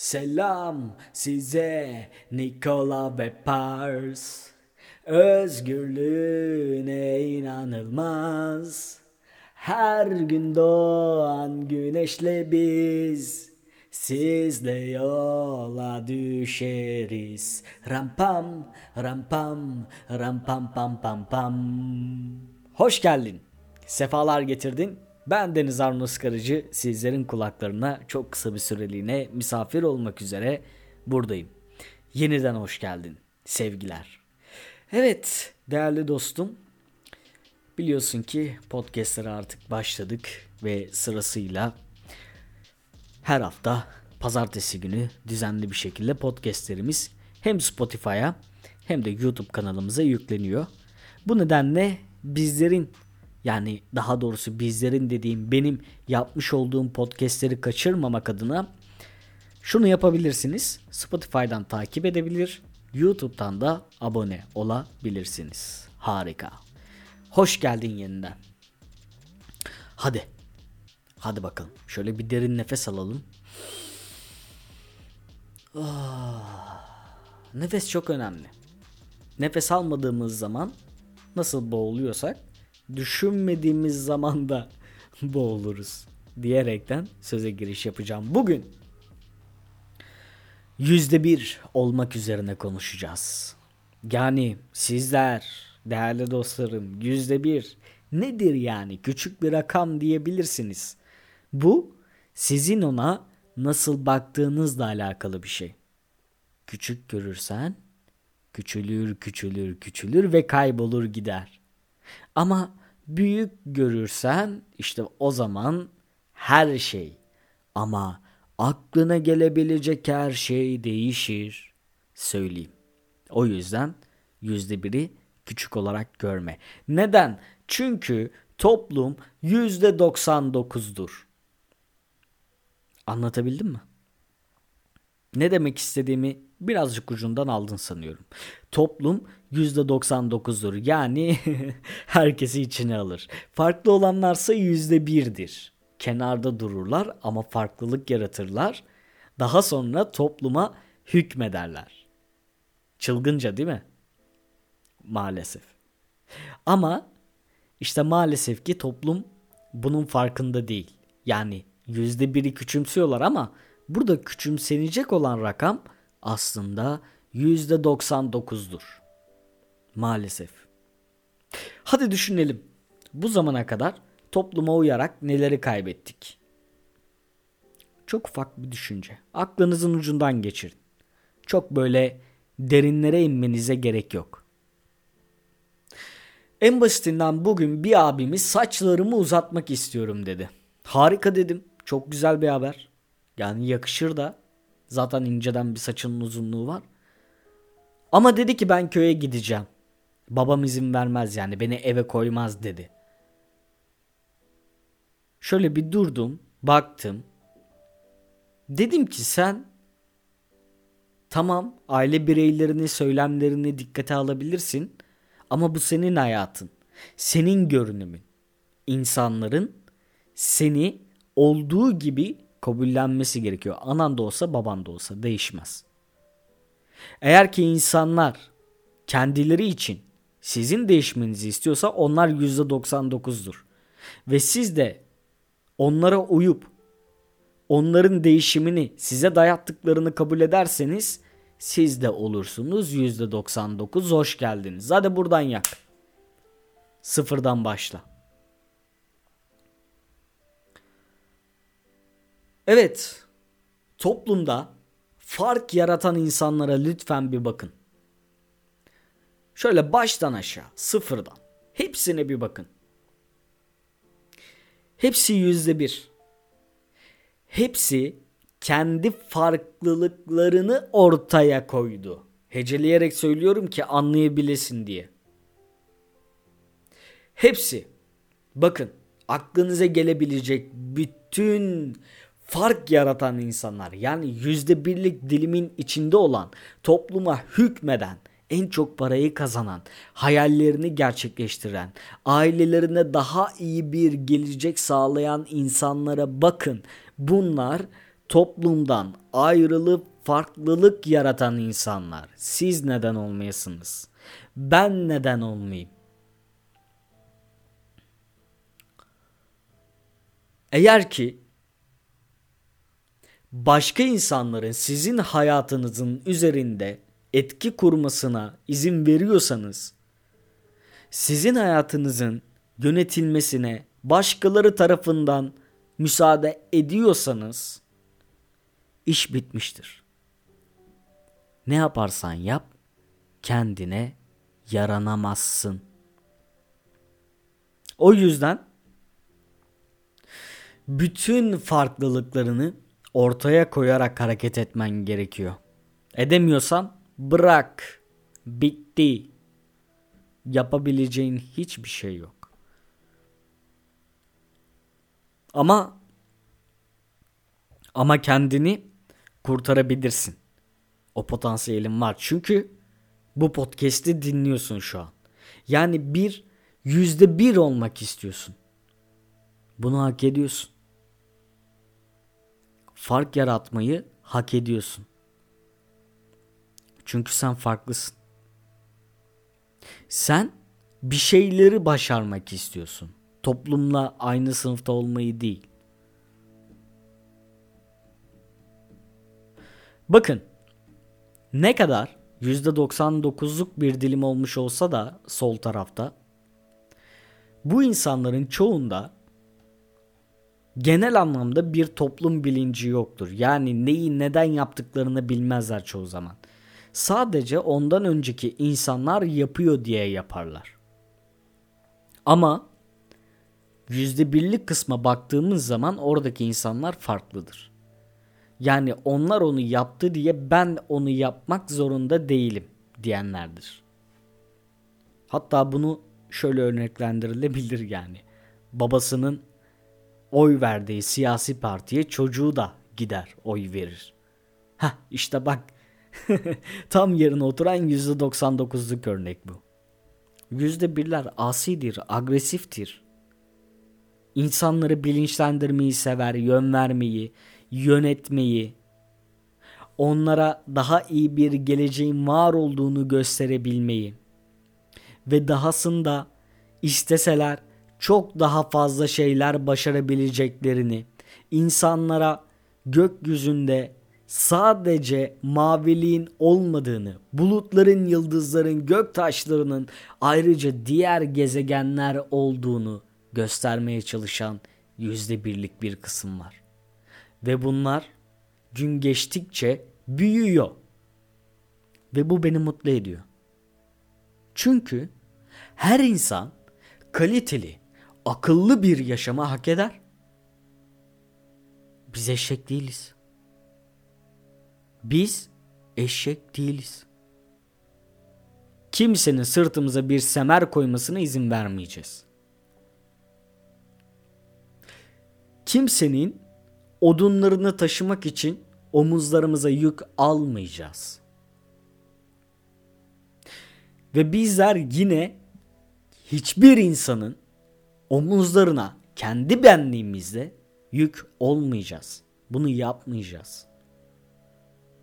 Selam size Nikola ve Pars Özgürlüğüne inanılmaz Her gün doğan güneşle biz Sizle yola düşeriz Rampam rampam rampam pam pam pam Hoş geldin. Sefalar getirdin. Ben Deniz Arno Sıkarıcı sizlerin kulaklarına çok kısa bir süreliğine misafir olmak üzere buradayım. Yeniden hoş geldin sevgiler. Evet değerli dostum biliyorsun ki podcastlere artık başladık ve sırasıyla her hafta pazartesi günü düzenli bir şekilde podcastlerimiz hem Spotify'a hem de YouTube kanalımıza yükleniyor. Bu nedenle bizlerin yani daha doğrusu bizlerin dediğim benim yapmış olduğum podcastleri kaçırmamak adına şunu yapabilirsiniz. Spotify'dan takip edebilir, YouTube'dan da abone olabilirsiniz. Harika. Hoş geldin yeniden. Hadi. Hadi bakalım. Şöyle bir derin nefes alalım. Ah, nefes çok önemli. Nefes almadığımız zaman nasıl boğuluyorsak düşünmediğimiz zaman da boğuluruz diyerekten söze giriş yapacağım. Bugün yüzde bir olmak üzerine konuşacağız. Yani sizler değerli dostlarım yüzde bir nedir yani küçük bir rakam diyebilirsiniz. Bu sizin ona nasıl baktığınızla alakalı bir şey. Küçük görürsen küçülür küçülür küçülür ve kaybolur gider. Ama büyük görürsen işte o zaman her şey ama aklına gelebilecek her şey değişir söyleyeyim. O yüzden yüzde biri küçük olarak görme. Neden? Çünkü toplum yüzde doksan dokuzdur. Anlatabildim mi? Ne demek istediğimi birazcık ucundan aldın sanıyorum. Toplum %99'dur. Yani herkesi içine alır. Farklı olanlarsa %1'dir. Kenarda dururlar ama farklılık yaratırlar. Daha sonra topluma hükmederler. Çılgınca değil mi? Maalesef. Ama işte maalesef ki toplum bunun farkında değil. Yani %1'i küçümsüyorlar ama burada küçümsenecek olan rakam aslında %99'dur. Maalesef. Hadi düşünelim. Bu zamana kadar topluma uyarak neleri kaybettik? Çok ufak bir düşünce. Aklınızın ucundan geçirin. Çok böyle derinlere inmenize gerek yok. En basitinden bugün bir abimiz saçlarımı uzatmak istiyorum dedi. Harika dedim. Çok güzel bir haber. Yani yakışır da. Zaten inceden bir saçının uzunluğu var. Ama dedi ki ben köye gideceğim. Babam izin vermez yani beni eve koymaz dedi. Şöyle bir durdum, baktım. Dedim ki sen tamam aile bireylerini, söylemlerini dikkate alabilirsin ama bu senin hayatın. Senin görünümün. İnsanların seni olduğu gibi kabullenmesi gerekiyor. Anan da olsa baban da olsa değişmez. Eğer ki insanlar kendileri için sizin değişmenizi istiyorsa onlar %99'dur. Ve siz de onlara uyup onların değişimini size dayattıklarını kabul ederseniz siz de olursunuz %99 hoş geldiniz. Hadi buradan yak. Sıfırdan başla. Evet. Toplumda fark yaratan insanlara lütfen bir bakın. Şöyle baştan aşağı, sıfırdan. Hepsine bir bakın. Hepsi yüzde bir. Hepsi kendi farklılıklarını ortaya koydu. Heceleyerek söylüyorum ki anlayabilesin diye. Hepsi. Bakın aklınıza gelebilecek bütün fark yaratan insanlar yani yüzde birlik dilimin içinde olan topluma hükmeden en çok parayı kazanan, hayallerini gerçekleştiren, ailelerine daha iyi bir gelecek sağlayan insanlara bakın. Bunlar toplumdan ayrılıp farklılık yaratan insanlar. Siz neden olmayasınız? Ben neden olmayayım? Eğer ki başka insanların sizin hayatınızın üzerinde etki kurmasına izin veriyorsanız sizin hayatınızın yönetilmesine başkaları tarafından müsaade ediyorsanız iş bitmiştir. Ne yaparsan yap kendine yaranamazsın. O yüzden bütün farklılıklarını ortaya koyarak hareket etmen gerekiyor. Edemiyorsan bırak. Bitti. Yapabileceğin hiçbir şey yok. Ama ama kendini kurtarabilirsin. O potansiyelin var. Çünkü bu podcast'i dinliyorsun şu an. Yani bir yüzde bir olmak istiyorsun. Bunu hak ediyorsun. Fark yaratmayı hak ediyorsun. Çünkü sen farklısın. Sen bir şeyleri başarmak istiyorsun. Toplumla aynı sınıfta olmayı değil. Bakın ne kadar %99'luk bir dilim olmuş olsa da sol tarafta bu insanların çoğunda genel anlamda bir toplum bilinci yoktur. Yani neyi neden yaptıklarını bilmezler çoğu zaman. Sadece ondan önceki insanlar yapıyor diye yaparlar. Ama yüzde birlik kısma baktığımız zaman oradaki insanlar farklıdır. Yani onlar onu yaptı diye ben onu yapmak zorunda değilim diyenlerdir. Hatta bunu şöyle örneklendirilebilir yani. Babasının oy verdiği siyasi partiye çocuğu da gider oy verir. Ha işte bak tam yerine oturan %99'luk örnek bu. %1'ler asidir, agresiftir. İnsanları bilinçlendirmeyi sever, yön vermeyi, yönetmeyi, onlara daha iyi bir geleceğin var olduğunu gösterebilmeyi ve dahasında isteseler çok daha fazla şeyler başarabileceklerini, insanlara gökyüzünde sadece maviliğin olmadığını, bulutların, yıldızların, gök taşlarının ayrıca diğer gezegenler olduğunu göstermeye çalışan yüzde birlik bir kısım var. Ve bunlar gün geçtikçe büyüyor. Ve bu beni mutlu ediyor. Çünkü her insan kaliteli, akıllı bir yaşama hak eder. Biz eşek değiliz. Biz eşek değiliz. Kimsenin sırtımıza bir semer koymasına izin vermeyeceğiz. Kimsenin odunlarını taşımak için omuzlarımıza yük almayacağız. Ve bizler yine hiçbir insanın omuzlarına kendi benliğimizde yük olmayacağız. Bunu yapmayacağız.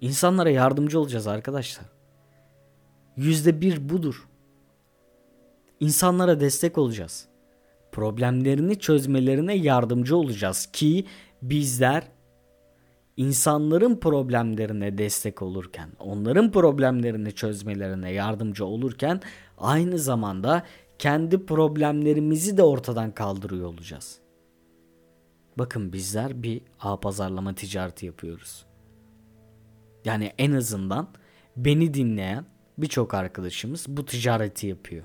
İnsanlara yardımcı olacağız arkadaşlar. Yüzde bir budur. İnsanlara destek olacağız. Problemlerini çözmelerine yardımcı olacağız ki bizler insanların problemlerine destek olurken, onların problemlerini çözmelerine yardımcı olurken aynı zamanda kendi problemlerimizi de ortadan kaldırıyor olacağız. Bakın bizler bir ağ pazarlama ticareti yapıyoruz. Yani en azından beni dinleyen birçok arkadaşımız bu ticareti yapıyor.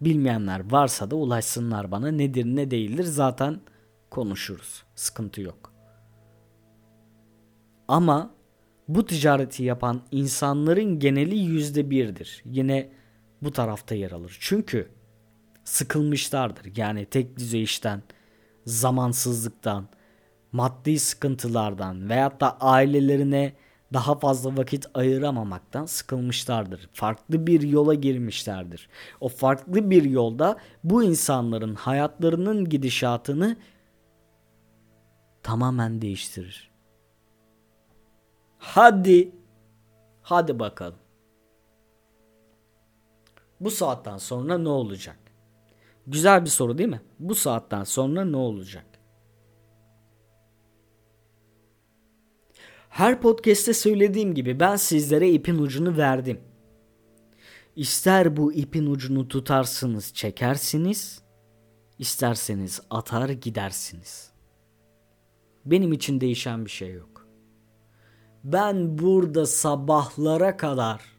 Bilmeyenler varsa da ulaşsınlar bana nedir ne değildir zaten konuşuruz. Sıkıntı yok. Ama bu ticareti yapan insanların geneli yüzde birdir. Yine bu tarafta yer alır. Çünkü sıkılmışlardır. Yani tek düzey işten, zamansızlıktan, maddi sıkıntılardan veyahut da ailelerine daha fazla vakit ayıramamaktan sıkılmışlardır. Farklı bir yola girmişlerdir. O farklı bir yolda bu insanların hayatlarının gidişatını tamamen değiştirir. Hadi. Hadi bakalım. Bu saatten sonra ne olacak? Güzel bir soru değil mi? Bu saatten sonra ne olacak? Her podcast'te söylediğim gibi ben sizlere ipin ucunu verdim. İster bu ipin ucunu tutarsınız, çekersiniz, isterseniz atar gidersiniz. Benim için değişen bir şey yok. Ben burada sabahlara kadar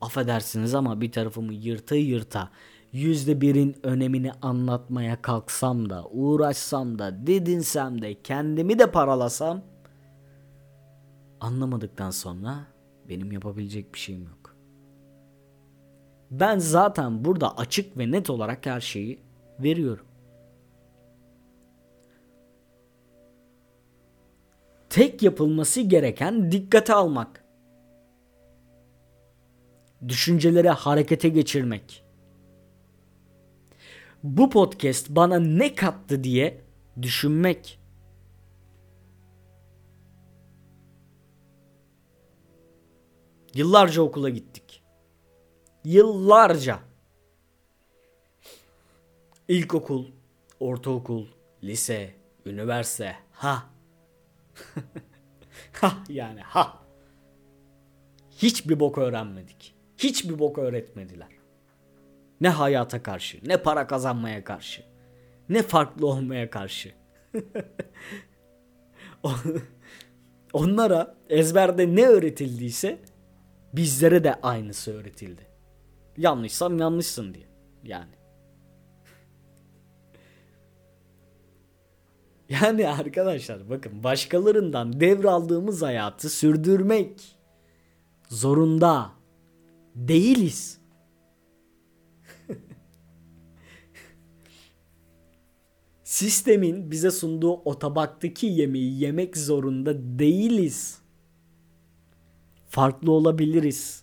affedersiniz ama bir tarafımı yırta yırta yüzde birin önemini anlatmaya kalksam da uğraşsam da didinsem de kendimi de paralasam anlamadıktan sonra benim yapabilecek bir şeyim yok. Ben zaten burada açık ve net olarak her şeyi veriyorum. Tek yapılması gereken dikkate almak. Düşünceleri harekete geçirmek. Bu podcast bana ne kattı diye düşünmek. Yıllarca okula gittik. Yıllarca. İlkokul, ortaokul, lise, üniversite. Ha. ha yani ha. Hiçbir bok öğrenmedik. Hiçbir bok öğretmediler. Ne hayata karşı, ne para kazanmaya karşı, ne farklı olmaya karşı. Onlara ezberde ne öğretildiyse bizlere de aynısı öğretildi. Yanlışsam yanlışsın diye. Yani. Yani arkadaşlar bakın başkalarından devraldığımız hayatı sürdürmek zorunda değiliz. Sistemin bize sunduğu o tabaktaki yemeği yemek zorunda değiliz. Farklı olabiliriz.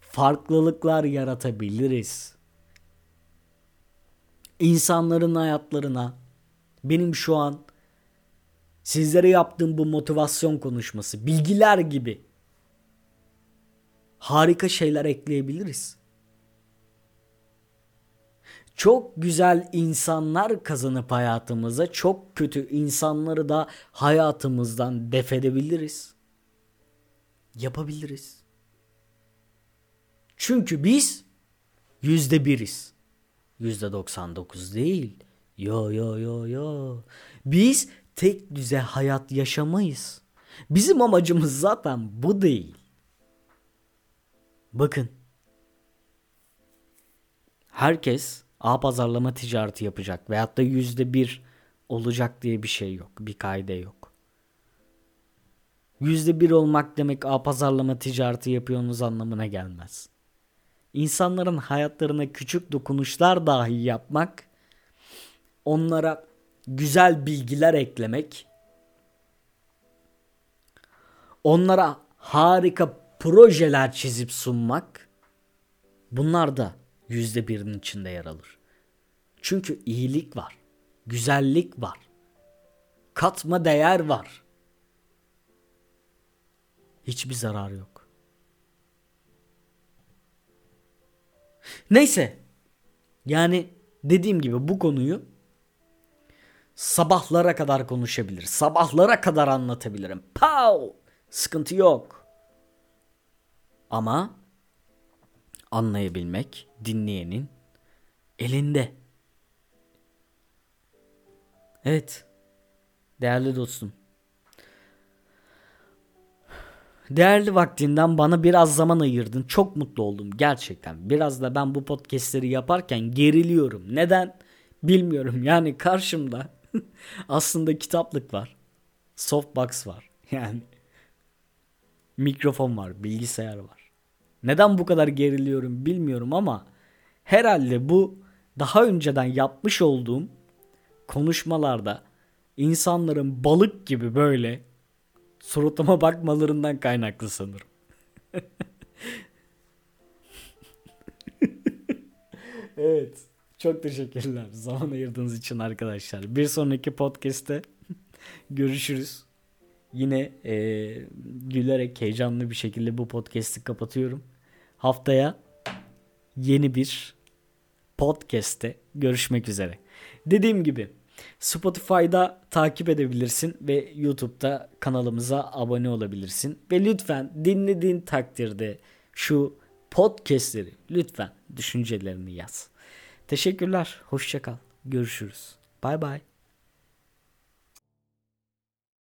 Farklılıklar yaratabiliriz. İnsanların hayatlarına benim şu an sizlere yaptığım bu motivasyon konuşması, bilgiler gibi harika şeyler ekleyebiliriz. Çok güzel insanlar kazanıp hayatımıza çok kötü insanları da hayatımızdan def edebiliriz. Yapabiliriz. Çünkü biz yüzde biriz. Yüzde doksan dokuz değil. Yo yo yo yo. Biz tek düze hayat yaşamayız. Bizim amacımız zaten bu değil. Bakın. Herkes A pazarlama ticareti yapacak veyahut da yüzde bir olacak diye bir şey yok. Bir kaide yok. Yüzde bir olmak demek A pazarlama ticareti yapıyorsunuz anlamına gelmez. İnsanların hayatlarına küçük dokunuşlar dahi yapmak, onlara güzel bilgiler eklemek, onlara harika projeler çizip sunmak, bunlar da yüzde birinin içinde yer alır. Çünkü iyilik var, güzellik var, katma değer var. Hiçbir zarar yok. Neyse. Yani dediğim gibi bu konuyu sabahlara kadar konuşabilir. Sabahlara kadar anlatabilirim. Pow! Sıkıntı yok. Ama anlayabilmek dinleyenin elinde. Evet. Değerli dostum. Değerli vaktinden bana biraz zaman ayırdın. Çok mutlu oldum gerçekten. Biraz da ben bu podcastleri yaparken geriliyorum. Neden? Bilmiyorum. Yani karşımda aslında kitaplık var. Softbox var. Yani mikrofon var, bilgisayar var. Neden bu kadar geriliyorum bilmiyorum ama herhalde bu daha önceden yapmış olduğum konuşmalarda insanların balık gibi böyle suratıma bakmalarından kaynaklı sanırım. evet. Çok teşekkürler zaman ayırdığınız için arkadaşlar. Bir sonraki podcast'te görüşürüz. yine e, gülerek heyecanlı bir şekilde bu podcast'i kapatıyorum. Haftaya yeni bir podcast'te görüşmek üzere. Dediğim gibi Spotify'da takip edebilirsin ve YouTube'da kanalımıza abone olabilirsin. Ve lütfen dinlediğin takdirde şu podcastleri lütfen düşüncelerini yaz. Teşekkürler. Hoşçakal. Görüşürüz. Bay bay.